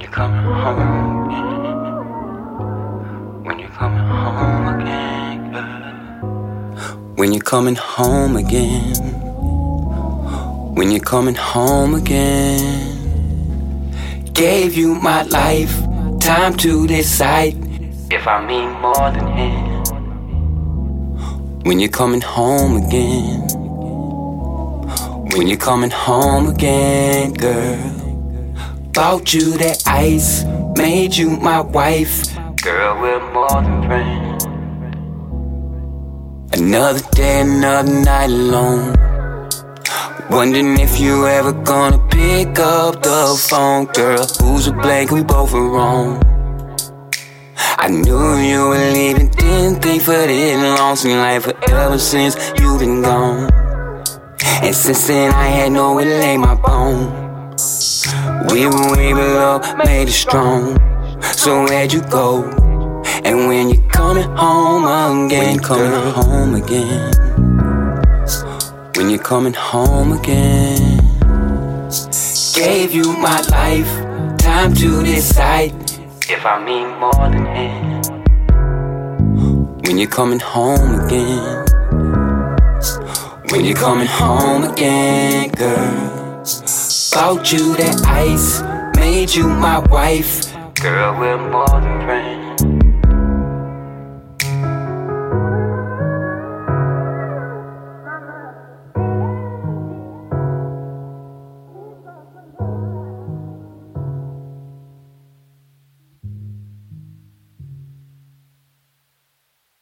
When you're coming home again. When you're coming home again. Girl. When you're coming home again. When you're coming home again. Gave you my life, time to decide if I mean more than him. When you're coming home again. When you're coming home again, girl. Bought you that ice, made you my wife. Girl, we're more than friends. Another day, another night alone. Wondering if you ever gonna pick up the phone, girl. Who's a blank? We both were wrong. I knew you were leaving, didn't think for this long. Seemed like forever since you've been gone. And since then, I had nowhere to lay my bone. We were way below, made it strong. So where'd you go? And when you coming home again, coming girl. home again. When you're coming home again. Gave you my life, time to decide if I mean more than him. When you're coming home again. When you're coming home again, girl. Bought you that ice, made you my wife. Girl, we're more than friends.